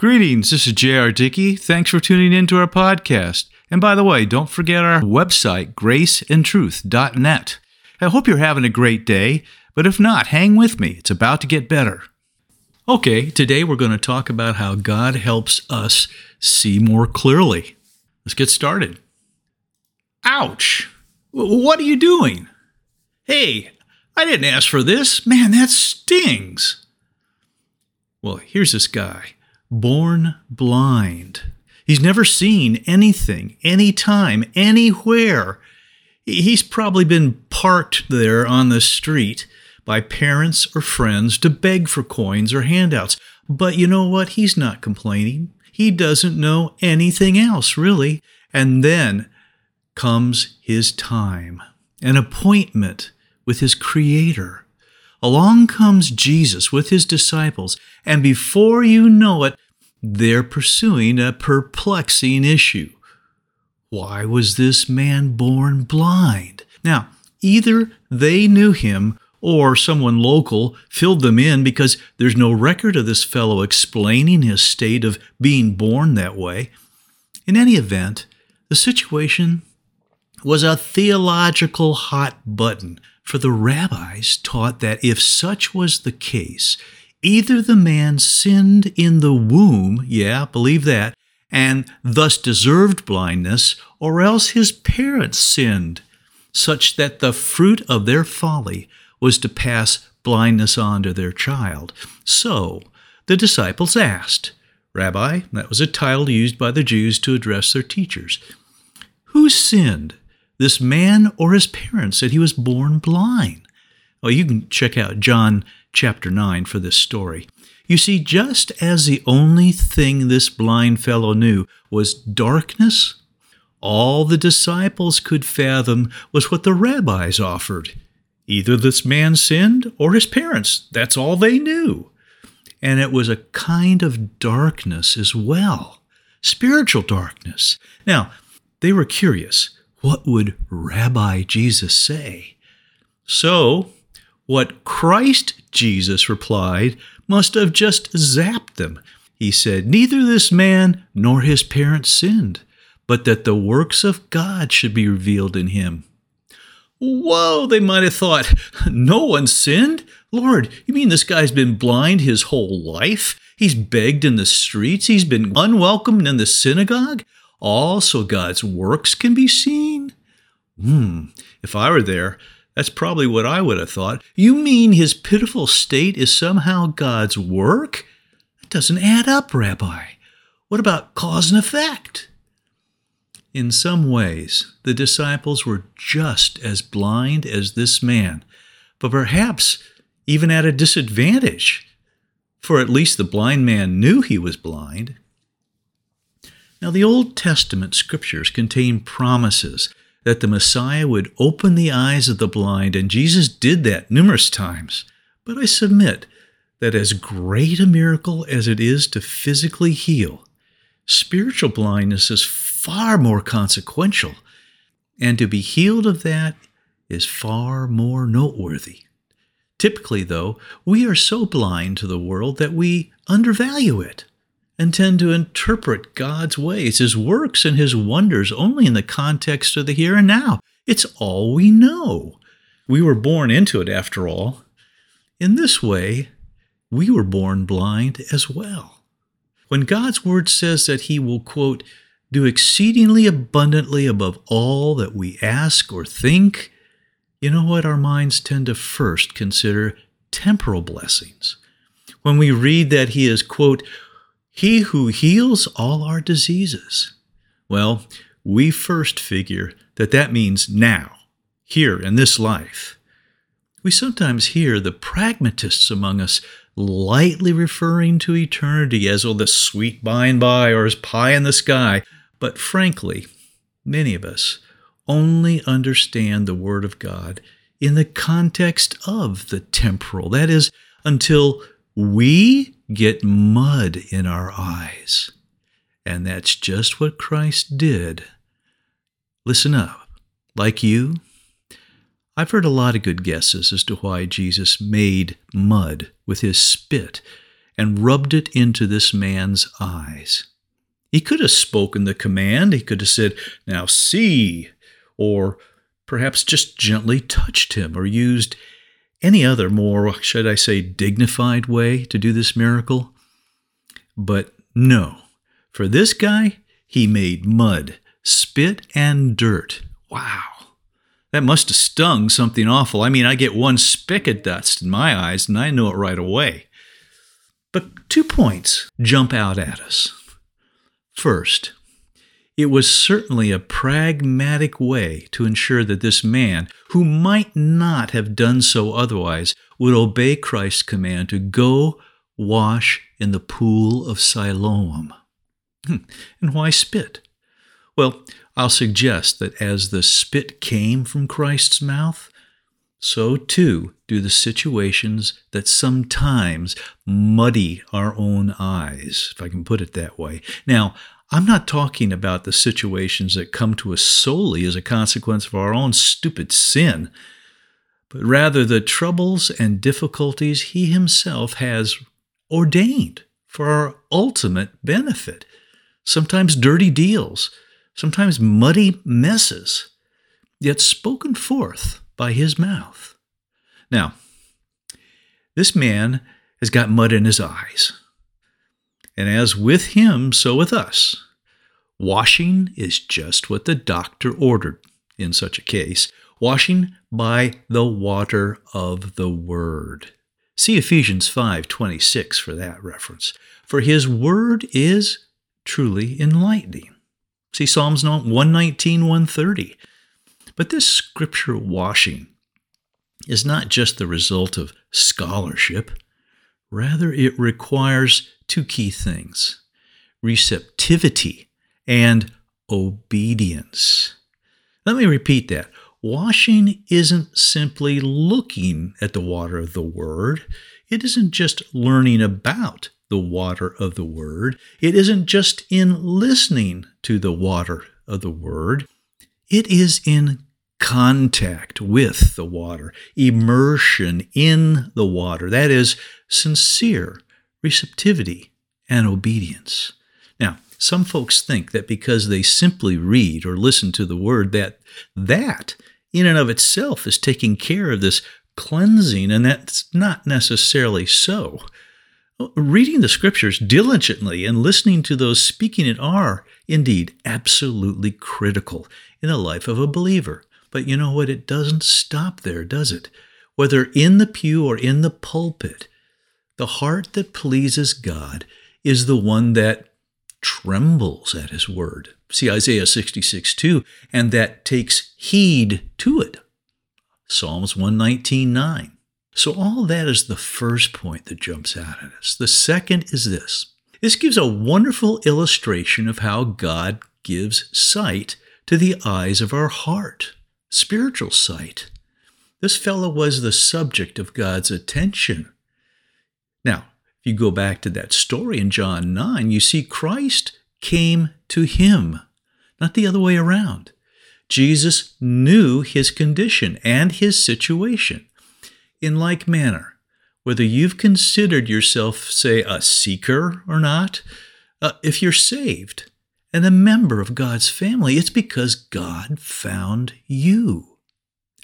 Greetings, this is J.R. Dickey. Thanks for tuning in to our podcast. And by the way, don't forget our website, graceandtruth.net. I hope you're having a great day, but if not, hang with me. It's about to get better. Okay, today we're going to talk about how God helps us see more clearly. Let's get started. Ouch! What are you doing? Hey, I didn't ask for this. Man, that stings. Well, here's this guy, born blind. He's never seen anything, anytime, anywhere. He's probably been parked there on the street by parents or friends to beg for coins or handouts. But you know what? He's not complaining. He doesn't know anything else, really. And then comes his time, an appointment with his Creator. Along comes Jesus with his disciples, and before you know it, they're pursuing a perplexing issue. Why was this man born blind? Now, either they knew him or someone local filled them in because there's no record of this fellow explaining his state of being born that way. In any event, the situation was a theological hot button, for the rabbis taught that if such was the case, either the man sinned in the womb, yeah, believe that, and thus deserved blindness, or else his parents sinned, such that the fruit of their folly was to pass blindness on to their child. So the disciples asked, Rabbi, that was a title used by the Jews to address their teachers, who sinned, this man or his parents, that he was born blind? Well, you can check out John chapter 9 for this story. You see, just as the only thing this blind fellow knew was darkness, all the disciples could fathom was what the rabbis offered. Either this man sinned or his parents. That's all they knew. And it was a kind of darkness as well, spiritual darkness. Now, they were curious. What would Rabbi Jesus say? So, what Christ Jesus replied must have just zapped them. He said, Neither this man nor his parents sinned, but that the works of God should be revealed in him. Whoa, they might have thought, no one sinned? Lord, you mean this guy's been blind his whole life? He's begged in the streets, he's been unwelcomed in the synagogue, all so God's works can be seen? Hmm, if I were there, that's probably what I would have thought. You mean his pitiful state is somehow God's work? That doesn't add up, Rabbi. What about cause and effect? In some ways, the disciples were just as blind as this man, but perhaps even at a disadvantage, for at least the blind man knew he was blind. Now, the Old Testament scriptures contain promises that the Messiah would open the eyes of the blind, and Jesus did that numerous times. But I submit that as great a miracle as it is to physically heal, spiritual blindness is far more consequential, and to be healed of that is far more noteworthy. Typically, though, we are so blind to the world that we undervalue it and tend to interpret God's ways, His works, and His wonders only in the context of the here and now. It's all we know. We were born into it, after all. In this way, we were born blind as well. When God's Word says that He will, quote, do exceedingly abundantly above all that we ask or think, you know what? Our minds tend to first consider temporal blessings. When we read that He is, quote, he who heals all our diseases. Well, we first figure that that means now, here in this life. We sometimes hear the pragmatists among us lightly referring to eternity as, oh, the sweet by and by or as pie in the sky. But frankly, many of us only understand the Word of God in the context of the temporal. That is, until we get mud in our eyes. And that's just what Christ did. Listen up. Like you, I've heard a lot of good guesses as to why Jesus made mud with his spit and rubbed it into this man's eyes. He could have spoken the command. He could have said, Now see, or perhaps just gently touched him or used any other more, should I say, dignified way to do this miracle. But no, for this guy, he made mud, spit, and dirt. Wow. That must have stung something awful. I mean, I get one speck of dust in my eyes and I know it right away. But two points jump out at us. First, it was certainly a pragmatic way to ensure that this man, who might not have done so otherwise, would obey Christ's command to go wash in the pool of Siloam. Hmm. And why spit? Well, I'll suggest that as the spit came from Christ's mouth, so too do the situations that sometimes muddy our own eyes, if I can put it that way. Now, I'm not talking about the situations that come to us solely as a consequence of our own stupid sin, but rather the troubles and difficulties He Himself has ordained for our ultimate benefit. Sometimes dirty deals, sometimes muddy messes, yet spoken forth by His mouth. Now, this man has got mud in his eyes. And as with him, so with us. Washing is just what the doctor ordered in such a case washing by the water of the word. See Ephesians 5:26 for that reference. For his word is truly enlightening. See Psalms 119, 130. But this scripture washing is not just the result of scholarship. Rather, it requires two key things receptivity and obedience. Let me repeat that. Washing isn't simply looking at the water of the Word. It isn't just learning about the water of the Word. It isn't just in listening to the water of the Word. It is in contact with the water, immersion in the water. That is sincere receptivity and obedience. Now, some folks think that because they simply read or listen to the word that that in and of itself is taking care of this cleansing and that's not necessarily so. Reading the scriptures diligently and listening to those speaking it are indeed absolutely critical in the life of a believer. But you know what? It doesn't stop there, does it? Whether in the pew or in the pulpit, the heart that pleases God is the one that trembles at his word. See Isaiah 66 2, and that takes heed to it. Psalms 119 9. So, all that is the first point that jumps out at us. The second is this this gives a wonderful illustration of how God gives sight to the eyes of our heart, spiritual sight. This fellow was the subject of God's attention. Now, if you go back to that story in John 9, you see Christ came to him, not the other way around. Jesus knew his condition and his situation. In like manner, whether you've considered yourself, say, a seeker or not, uh, if you're saved and a member of God's family, it's because God found you.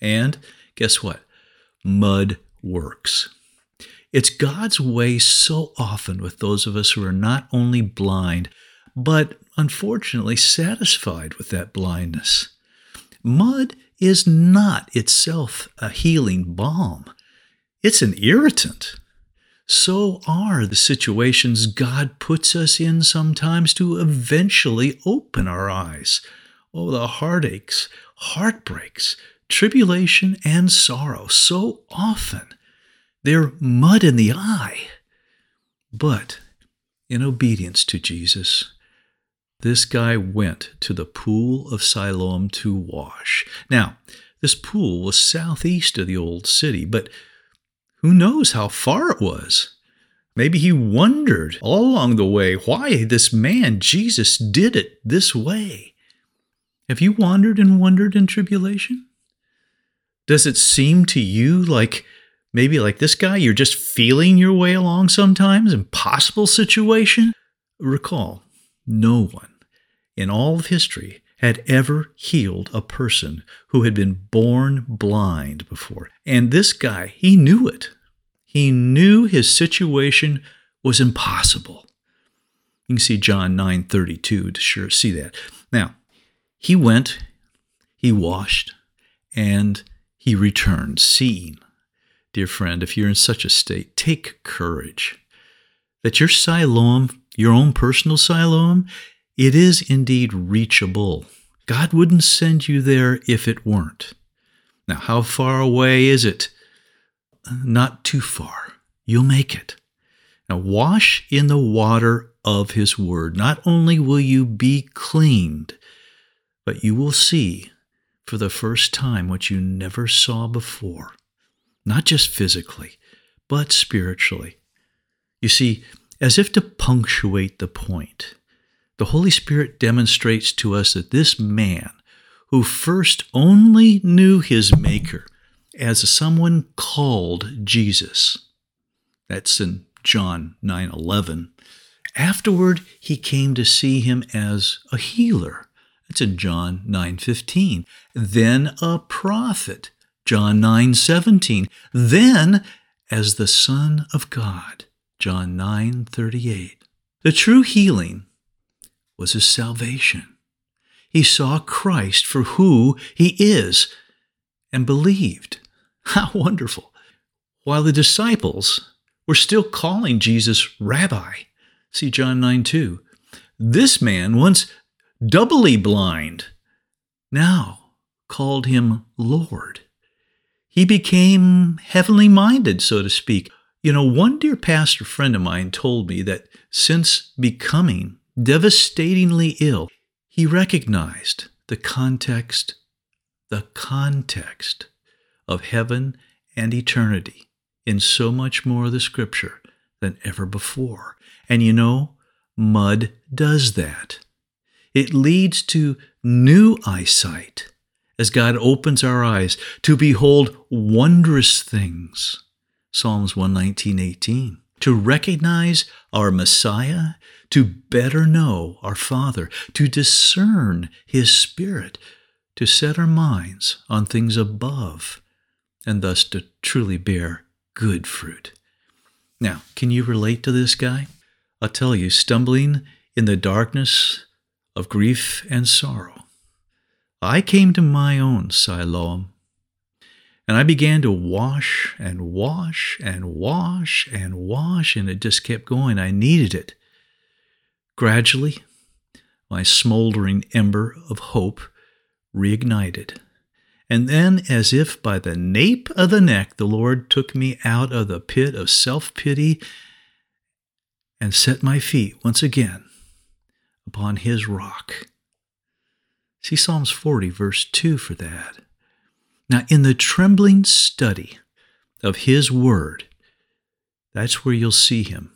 And guess what? Mud works. It's God's way so often with those of us who are not only blind, but unfortunately satisfied with that blindness. Mud is not itself a healing balm, it's an irritant. So are the situations God puts us in sometimes to eventually open our eyes. Oh, the heartaches, heartbreaks, tribulation, and sorrow so often they're mud in the eye. But in obedience to Jesus, this guy went to the pool of Siloam to wash. Now, this pool was southeast of the old city, but who knows how far it was? Maybe he wondered all along the way why this man, Jesus, did it this way. Have you wandered and wondered in tribulation? Does it seem to you like Maybe like this guy, you're just feeling your way along sometimes, impossible situation. Recall, no one in all of history had ever healed a person who had been born blind before. And this guy, he knew it. He knew his situation was impossible. You can see John 9:32 to sure see that. Now, he went, he washed, and he returned seeing. Dear friend, if you're in such a state, take courage that your Siloam, your own personal Siloam, it is indeed reachable. God wouldn't send you there if it weren't. Now, how far away is it? Not too far. You'll make it. Now, wash in the water of His Word. Not only will you be cleaned, but you will see for the first time what you never saw before, not just physically, but spiritually. You see, as if to punctuate the point, the Holy Spirit demonstrates to us that this man, who first only knew his Maker as someone called Jesus, that's in John 9 11. Afterward, he came to see him as a healer. That's in John 9 15. Then a prophet, John 9 17. Then as the Son of God, John 9 38. The true healing was his salvation. He saw Christ for who he is and believed. How wonderful! While the disciples were still calling Jesus Rabbi, see John 9 2. This man, once doubly blind, now called him Lord. He became heavenly minded, so to speak. You know, one dear pastor friend of mine told me that since becoming devastatingly ill, he recognized the context, the context of heaven and eternity in so much more of the scripture than ever before. And you know, mud does that. It leads to new eyesight as God opens our eyes to behold wondrous things. Psalms 119:18. To recognize our Messiah, to better know our Father, to discern his spirit, to set our minds on things above, and thus to truly bear good fruit. Now, can you relate to this guy? I'll tell you, stumbling in the darkness of grief and sorrow, I came to my own Siloam, and I began to wash and wash and wash and wash, and it just kept going. I needed it. Gradually, my smoldering ember of hope reignited. And then, as if by the nape of the neck, the Lord took me out of the pit of self pity and set my feet once again upon His rock. See Psalms 40, verse 2 for that. Now, in the trembling study of His Word, that's where you'll see Him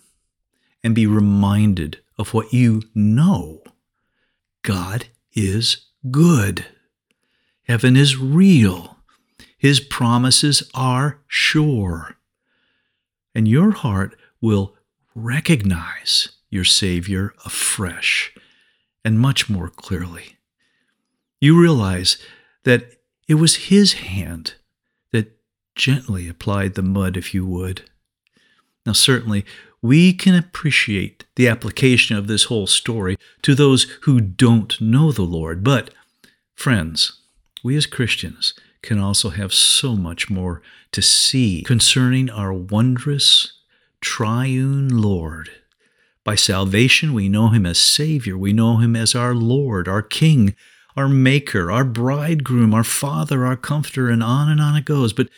and be reminded of what you know. God is good. Heaven is real. His promises are sure. And your heart will recognize your Savior afresh and much more clearly. You realize that it was His hand that gently applied the mud, if you would. Now, certainly, we can appreciate the application of this whole story to those who don't know the Lord. But, friends, we as Christians can also have so much more to see concerning our wondrous triune Lord. By salvation, we know him as Savior, we know him as our Lord, our King, our Maker, our Bridegroom, our Father, our Comforter, and on and on it goes. But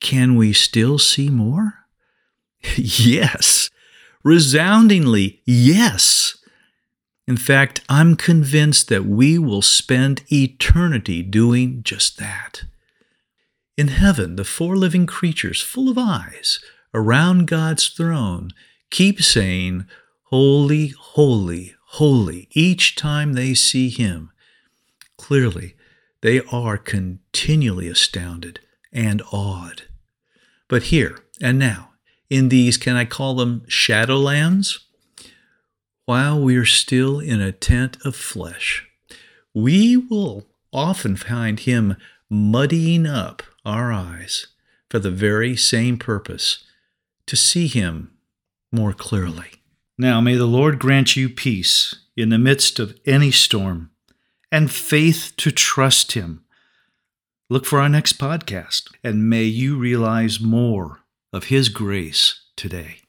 can we still see more? yes. Resoundingly, yes. In fact, I'm convinced that we will spend eternity doing just that. In heaven, the four living creatures, full of eyes, around God's throne, keep saying, Holy, holy, holy, each time they see Him. Clearly, they are continually astounded and awed. But here, And now, in these, can I call them shadowlands? While we are still in a tent of flesh, we will often find Him muddying up our eyes for the very same purpose to see Him more clearly. Now, may the Lord grant you peace in the midst of any storm and faith to trust Him. Look for our next podcast, and may you realize more of His grace today.